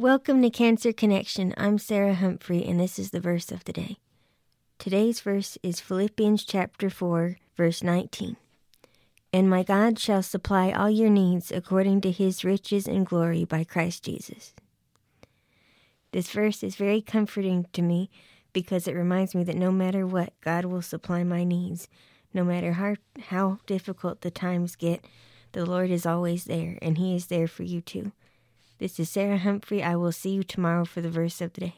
Welcome to Cancer Connection. I'm Sarah Humphrey, and this is the verse of the day. Today's verse is Philippians chapter 4, verse 19. And my God shall supply all your needs according to his riches and glory by Christ Jesus. This verse is very comforting to me because it reminds me that no matter what, God will supply my needs. No matter how, how difficult the times get, the Lord is always there, and He is there for you too. This is Sarah Humphrey. I will see you tomorrow for the verse of the day.